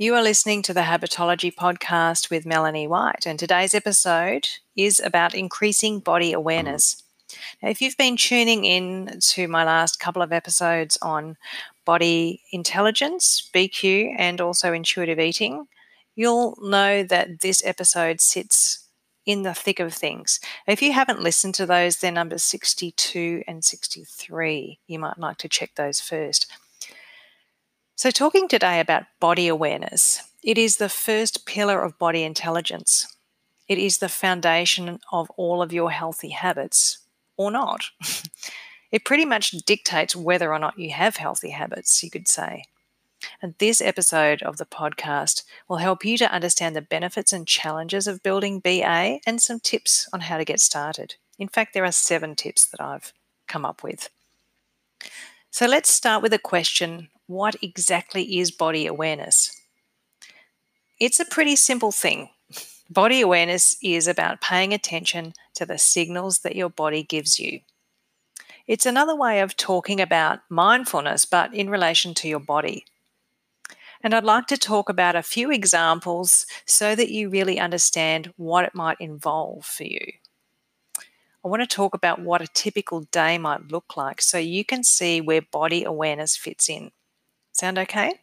You are listening to the Habitology podcast with Melanie White, and today's episode is about increasing body awareness. Now, if you've been tuning in to my last couple of episodes on body intelligence, BQ, and also intuitive eating, you'll know that this episode sits in the thick of things. If you haven't listened to those, they're numbers 62 and 63. You might like to check those first. So, talking today about body awareness, it is the first pillar of body intelligence. It is the foundation of all of your healthy habits, or not. it pretty much dictates whether or not you have healthy habits, you could say. And this episode of the podcast will help you to understand the benefits and challenges of building BA and some tips on how to get started. In fact, there are seven tips that I've come up with. So let's start with a question what exactly is body awareness? It's a pretty simple thing. Body awareness is about paying attention to the signals that your body gives you. It's another way of talking about mindfulness, but in relation to your body. And I'd like to talk about a few examples so that you really understand what it might involve for you. I want to talk about what a typical day might look like so you can see where body awareness fits in. Sound okay?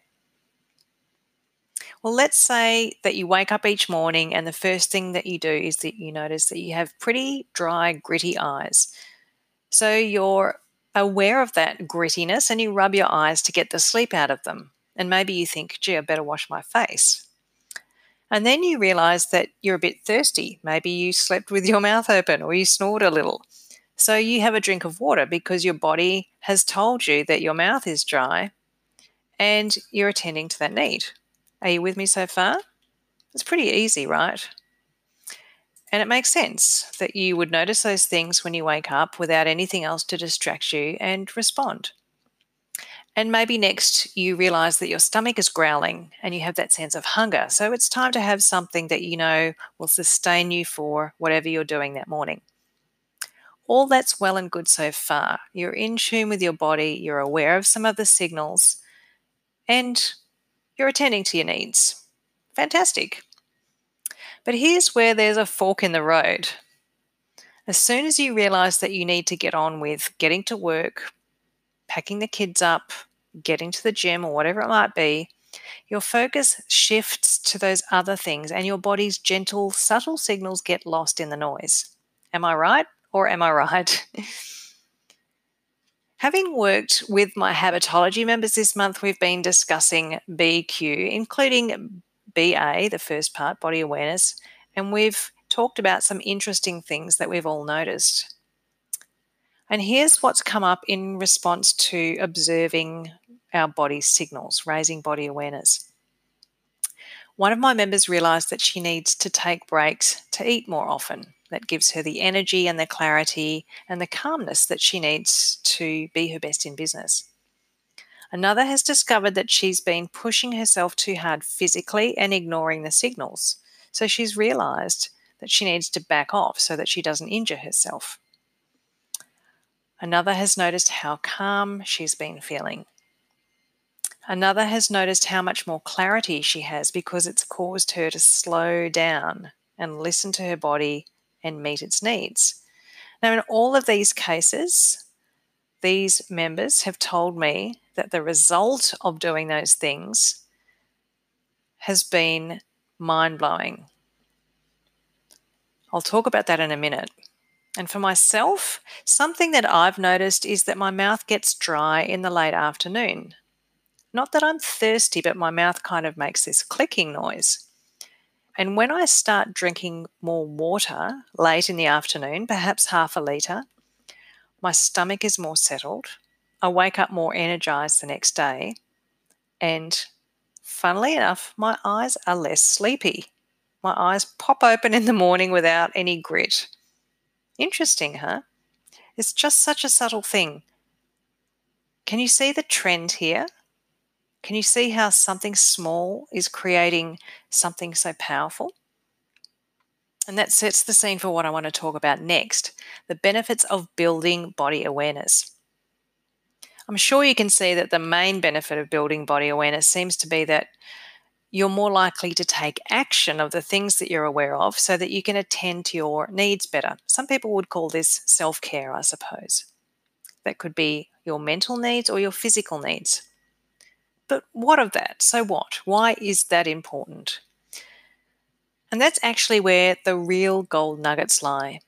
Well, let's say that you wake up each morning and the first thing that you do is that you notice that you have pretty dry, gritty eyes. So you're aware of that grittiness and you rub your eyes to get the sleep out of them. And maybe you think, gee, I better wash my face. And then you realize that you're a bit thirsty. Maybe you slept with your mouth open or you snored a little. So you have a drink of water because your body has told you that your mouth is dry and you're attending to that need. Are you with me so far? It's pretty easy, right? And it makes sense that you would notice those things when you wake up without anything else to distract you and respond. And maybe next you realize that your stomach is growling and you have that sense of hunger. So it's time to have something that you know will sustain you for whatever you're doing that morning. All that's well and good so far. You're in tune with your body, you're aware of some of the signals, and you're attending to your needs. Fantastic. But here's where there's a fork in the road. As soon as you realize that you need to get on with getting to work, packing the kids up, getting to the gym, or whatever it might be, your focus shifts to those other things and your body's gentle, subtle signals get lost in the noise. Am I right or am I right? Having worked with my habitology members this month, we've been discussing BQ, including BA, the first part, body awareness, and we've talked about some interesting things that we've all noticed. And here's what's come up in response to observing our body signals, raising body awareness. One of my members realized that she needs to take breaks to eat more often that gives her the energy and the clarity and the calmness that she needs to be her best in business. Another has discovered that she's been pushing herself too hard physically and ignoring the signals. So she's realized that she needs to back off so that she doesn't injure herself. Another has noticed how calm she's been feeling. Another has noticed how much more clarity she has because it's caused her to slow down and listen to her body and meet its needs. Now, in all of these cases, these members have told me that the result of doing those things has been mind blowing. I'll talk about that in a minute. And for myself, something that I've noticed is that my mouth gets dry in the late afternoon. Not that I'm thirsty, but my mouth kind of makes this clicking noise. And when I start drinking more water late in the afternoon, perhaps half a litre, my stomach is more settled. I wake up more energized the next day. And funnily enough, my eyes are less sleepy. My eyes pop open in the morning without any grit. Interesting, huh? It's just such a subtle thing. Can you see the trend here? Can you see how something small is creating something so powerful? And that sets the scene for what I want to talk about next the benefits of building body awareness. I'm sure you can see that the main benefit of building body awareness seems to be that you're more likely to take action of the things that you're aware of so that you can attend to your needs better. Some people would call this self care, I suppose. That could be your mental needs or your physical needs. But what of that? So what? Why is that important? And that's actually where the real gold nuggets lie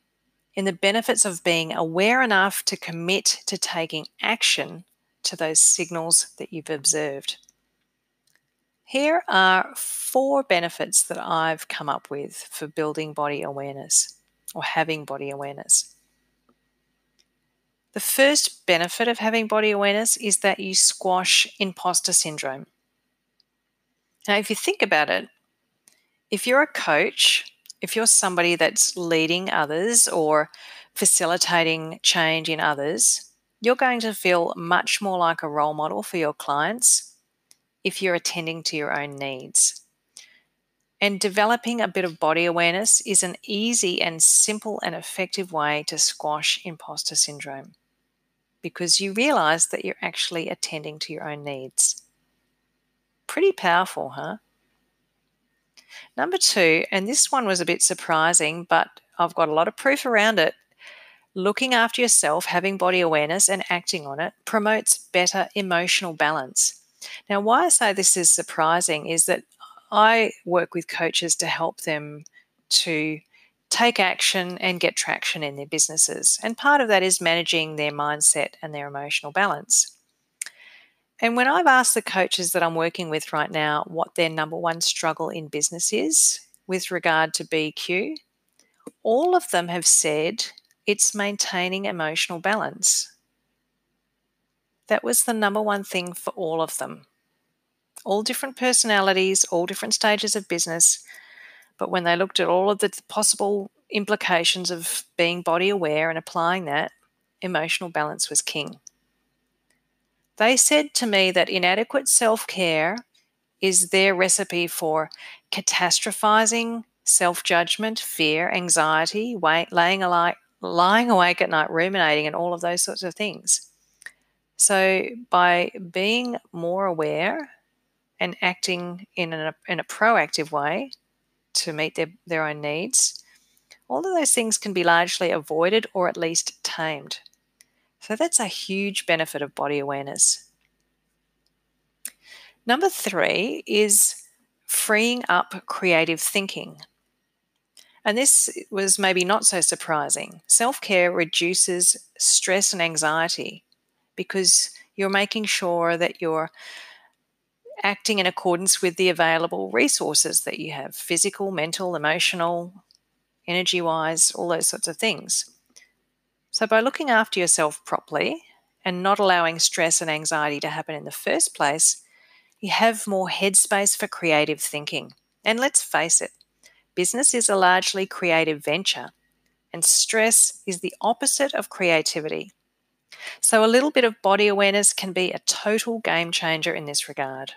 in the benefits of being aware enough to commit to taking action to those signals that you've observed. Here are four benefits that I've come up with for building body awareness or having body awareness. The first benefit of having body awareness is that you squash imposter syndrome. Now, if you think about it, if you're a coach, if you're somebody that's leading others or facilitating change in others, you're going to feel much more like a role model for your clients if you're attending to your own needs. And developing a bit of body awareness is an easy and simple and effective way to squash imposter syndrome because you realize that you're actually attending to your own needs. Pretty powerful, huh? Number two, and this one was a bit surprising, but I've got a lot of proof around it. Looking after yourself, having body awareness, and acting on it promotes better emotional balance. Now, why I say this is surprising is that I work with coaches to help them to take action and get traction in their businesses. And part of that is managing their mindset and their emotional balance. And when I've asked the coaches that I'm working with right now what their number one struggle in business is with regard to BQ, all of them have said it's maintaining emotional balance. That was the number one thing for all of them. All different personalities, all different stages of business. But when they looked at all of the possible implications of being body aware and applying that, emotional balance was king. They said to me that inadequate self care is their recipe for catastrophizing, self judgment, fear, anxiety, laying, lying awake at night, ruminating, and all of those sorts of things. So, by being more aware and acting in a, in a proactive way to meet their, their own needs, all of those things can be largely avoided or at least tamed. So, that's a huge benefit of body awareness. Number three is freeing up creative thinking. And this was maybe not so surprising. Self care reduces stress and anxiety because you're making sure that you're acting in accordance with the available resources that you have physical, mental, emotional, energy wise, all those sorts of things. So, by looking after yourself properly and not allowing stress and anxiety to happen in the first place, you have more headspace for creative thinking. And let's face it, business is a largely creative venture, and stress is the opposite of creativity. So, a little bit of body awareness can be a total game changer in this regard.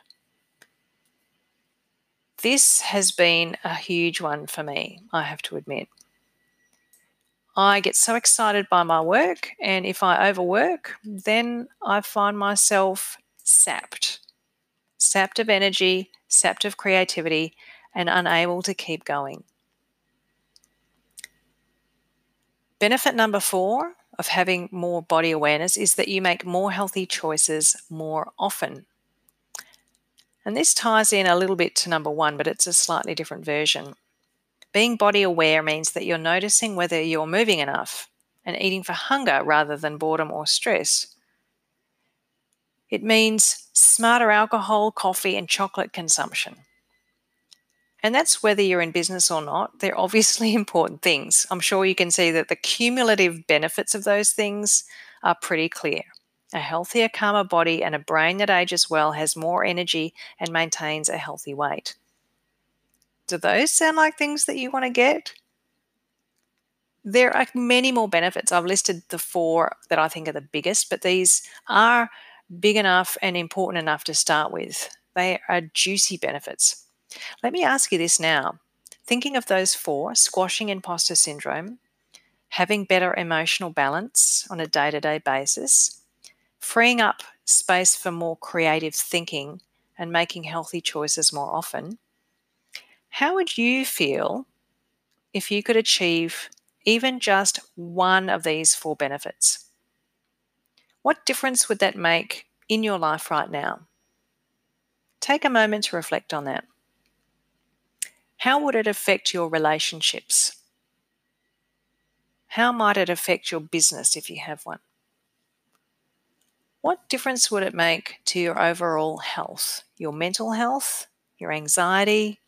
This has been a huge one for me, I have to admit. I get so excited by my work, and if I overwork, then I find myself sapped sapped of energy, sapped of creativity, and unable to keep going. Benefit number four of having more body awareness is that you make more healthy choices more often. And this ties in a little bit to number one, but it's a slightly different version. Being body aware means that you're noticing whether you're moving enough and eating for hunger rather than boredom or stress. It means smarter alcohol, coffee, and chocolate consumption. And that's whether you're in business or not. They're obviously important things. I'm sure you can see that the cumulative benefits of those things are pretty clear. A healthier, calmer body and a brain that ages well has more energy and maintains a healthy weight. Do those sound like things that you want to get? There are many more benefits. I've listed the four that I think are the biggest, but these are big enough and important enough to start with. They are juicy benefits. Let me ask you this now. Thinking of those four squashing imposter syndrome, having better emotional balance on a day to day basis, freeing up space for more creative thinking and making healthy choices more often, How would you feel if you could achieve even just one of these four benefits? What difference would that make in your life right now? Take a moment to reflect on that. How would it affect your relationships? How might it affect your business if you have one? What difference would it make to your overall health, your mental health, your anxiety,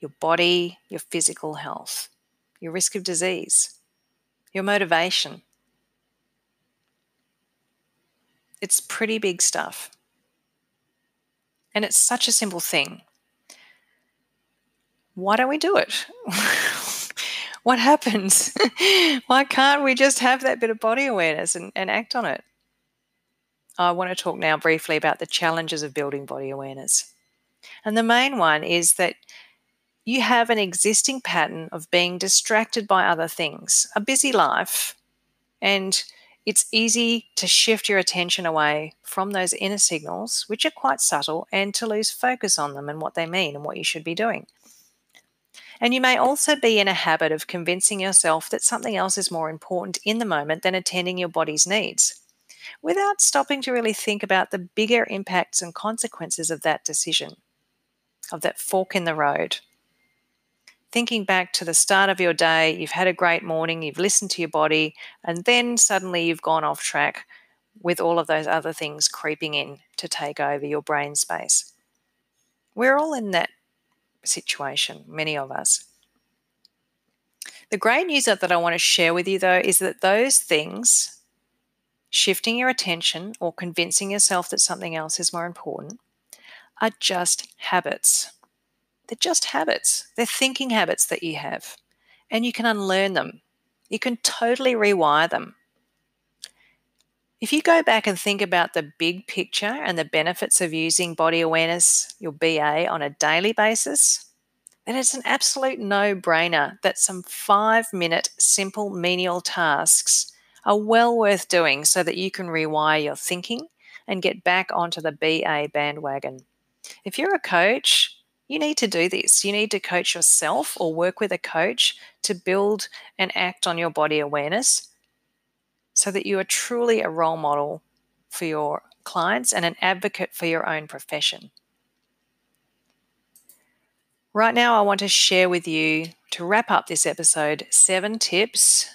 your body, your physical health, your risk of disease, your motivation? It's pretty big stuff. And it's such a simple thing. Why don't we do it? what happens? Why can't we just have that bit of body awareness and, and act on it? I want to talk now briefly about the challenges of building body awareness. And the main one is that you have an existing pattern of being distracted by other things, a busy life, and it's easy to shift your attention away from those inner signals, which are quite subtle, and to lose focus on them and what they mean and what you should be doing. And you may also be in a habit of convincing yourself that something else is more important in the moment than attending your body's needs without stopping to really think about the bigger impacts and consequences of that decision, of that fork in the road. Thinking back to the start of your day, you've had a great morning, you've listened to your body, and then suddenly you've gone off track with all of those other things creeping in to take over your brain space. We're all in that situation, many of us. The great news that I want to share with you, though, is that those things shifting your attention or convincing yourself that something else is more important are just habits. They're just habits. They're thinking habits that you have, and you can unlearn them. You can totally rewire them. If you go back and think about the big picture and the benefits of using body awareness, your BA, on a daily basis, then it's an absolute no brainer that some five minute simple menial tasks are well worth doing so that you can rewire your thinking and get back onto the BA bandwagon. If you're a coach, you need to do this. You need to coach yourself or work with a coach to build and act on your body awareness so that you are truly a role model for your clients and an advocate for your own profession. Right now, I want to share with you to wrap up this episode seven tips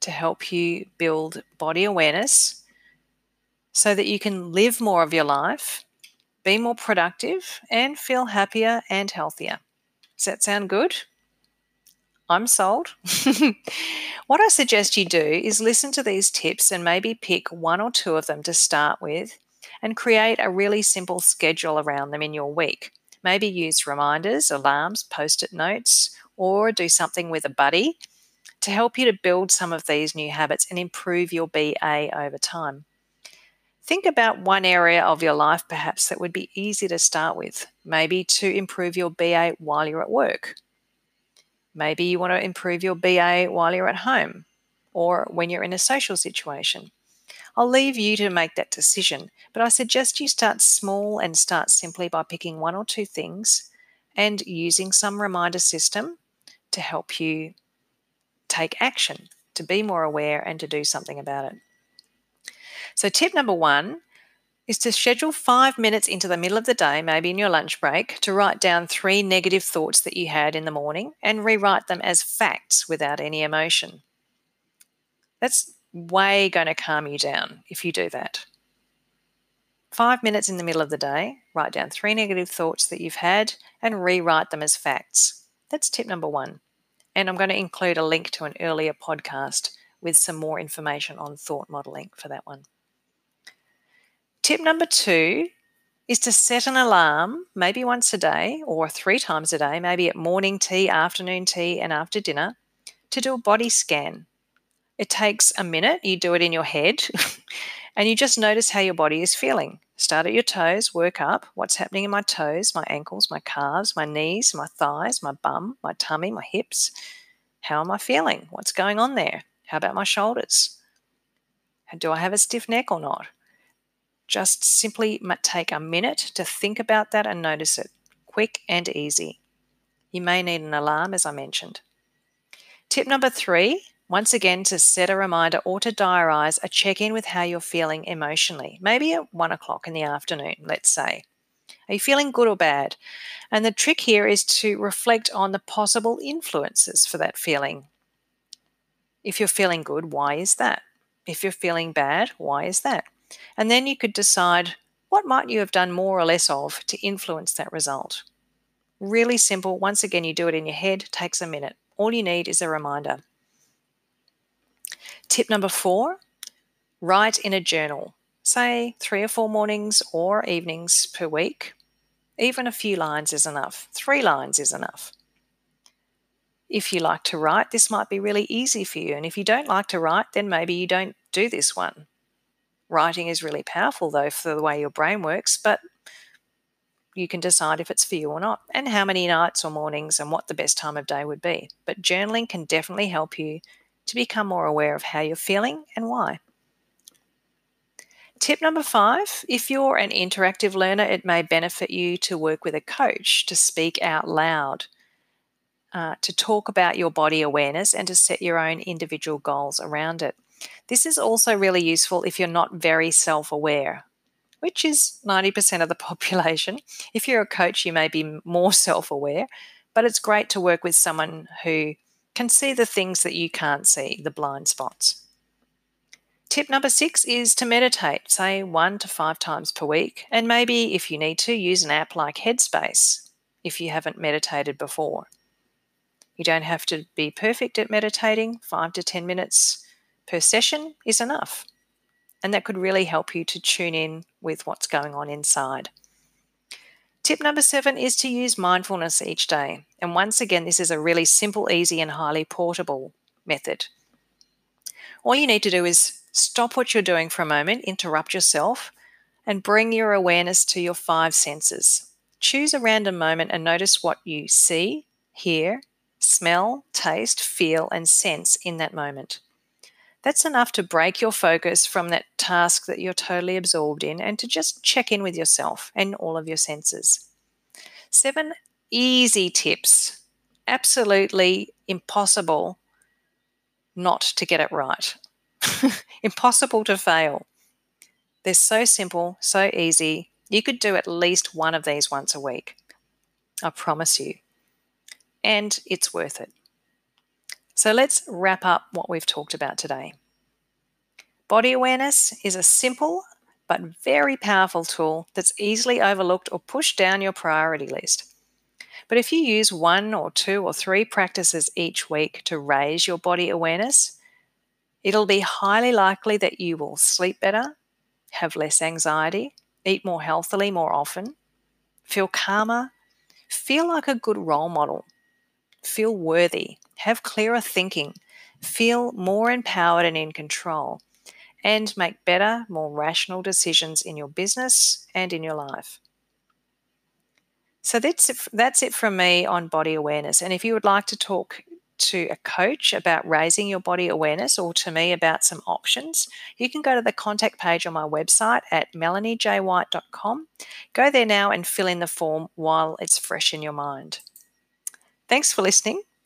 to help you build body awareness so that you can live more of your life, be more productive, and feel happier and healthier. Does that sound good? I'm sold. what I suggest you do is listen to these tips and maybe pick one or two of them to start with and create a really simple schedule around them in your week. Maybe use reminders, alarms, post it notes, or do something with a buddy to help you to build some of these new habits and improve your BA over time. Think about one area of your life perhaps that would be easy to start with, maybe to improve your BA while you're at work. Maybe you want to improve your BA while you're at home or when you're in a social situation. I'll leave you to make that decision, but I suggest you start small and start simply by picking one or two things and using some reminder system to help you take action, to be more aware, and to do something about it. So, tip number one is to schedule five minutes into the middle of the day, maybe in your lunch break, to write down three negative thoughts that you had in the morning and rewrite them as facts without any emotion. That's way going to calm you down if you do that. Five minutes in the middle of the day, write down three negative thoughts that you've had and rewrite them as facts. That's tip number one. And I'm going to include a link to an earlier podcast with some more information on thought modeling for that one. Tip number two is to set an alarm, maybe once a day or three times a day, maybe at morning tea, afternoon tea, and after dinner, to do a body scan. It takes a minute, you do it in your head, and you just notice how your body is feeling. Start at your toes, work up. What's happening in my toes, my ankles, my calves, my knees, my thighs, my bum, my tummy, my hips? How am I feeling? What's going on there? How about my shoulders? Do I have a stiff neck or not? Just simply take a minute to think about that and notice it. Quick and easy. You may need an alarm, as I mentioned. Tip number three once again, to set a reminder or to diarise a check in with how you're feeling emotionally, maybe at one o'clock in the afternoon, let's say. Are you feeling good or bad? And the trick here is to reflect on the possible influences for that feeling. If you're feeling good, why is that? If you're feeling bad, why is that? And then you could decide what might you have done more or less of to influence that result. Really simple. Once again, you do it in your head, takes a minute. All you need is a reminder. Tip number four write in a journal, say three or four mornings or evenings per week. Even a few lines is enough, three lines is enough. If you like to write, this might be really easy for you. And if you don't like to write, then maybe you don't do this one. Writing is really powerful, though, for the way your brain works, but you can decide if it's for you or not, and how many nights or mornings, and what the best time of day would be. But journaling can definitely help you to become more aware of how you're feeling and why. Tip number five if you're an interactive learner, it may benefit you to work with a coach to speak out loud, uh, to talk about your body awareness, and to set your own individual goals around it. This is also really useful if you're not very self aware, which is 90% of the population. If you're a coach, you may be more self aware, but it's great to work with someone who can see the things that you can't see, the blind spots. Tip number six is to meditate, say one to five times per week, and maybe if you need to, use an app like Headspace if you haven't meditated before. You don't have to be perfect at meditating, five to 10 minutes per session is enough. And that could really help you to tune in with what's going on inside. Tip number seven is to use mindfulness each day. And once again, this is a really simple, easy, and highly portable method. All you need to do is stop what you're doing for a moment, interrupt yourself, and bring your awareness to your five senses. Choose a random moment and notice what you see, hear, smell, taste, feel, and sense in that moment. That's enough to break your focus from that task that you're totally absorbed in and to just check in with yourself and all of your senses. Seven easy tips, absolutely impossible not to get it right, impossible to fail. They're so simple, so easy. You could do at least one of these once a week. I promise you. And it's worth it. So let's wrap up what we've talked about today. Body awareness is a simple but very powerful tool that's easily overlooked or pushed down your priority list. But if you use one or two or three practices each week to raise your body awareness, it'll be highly likely that you will sleep better, have less anxiety, eat more healthily more often, feel calmer, feel like a good role model, feel worthy, have clearer thinking, feel more empowered and in control, and make better, more rational decisions in your business and in your life. So that's it, that's it from me on body awareness. And if you would like to talk to a coach about raising your body awareness or to me about some options, you can go to the contact page on my website at melaniejwhite.com. Go there now and fill in the form while it's fresh in your mind. Thanks for listening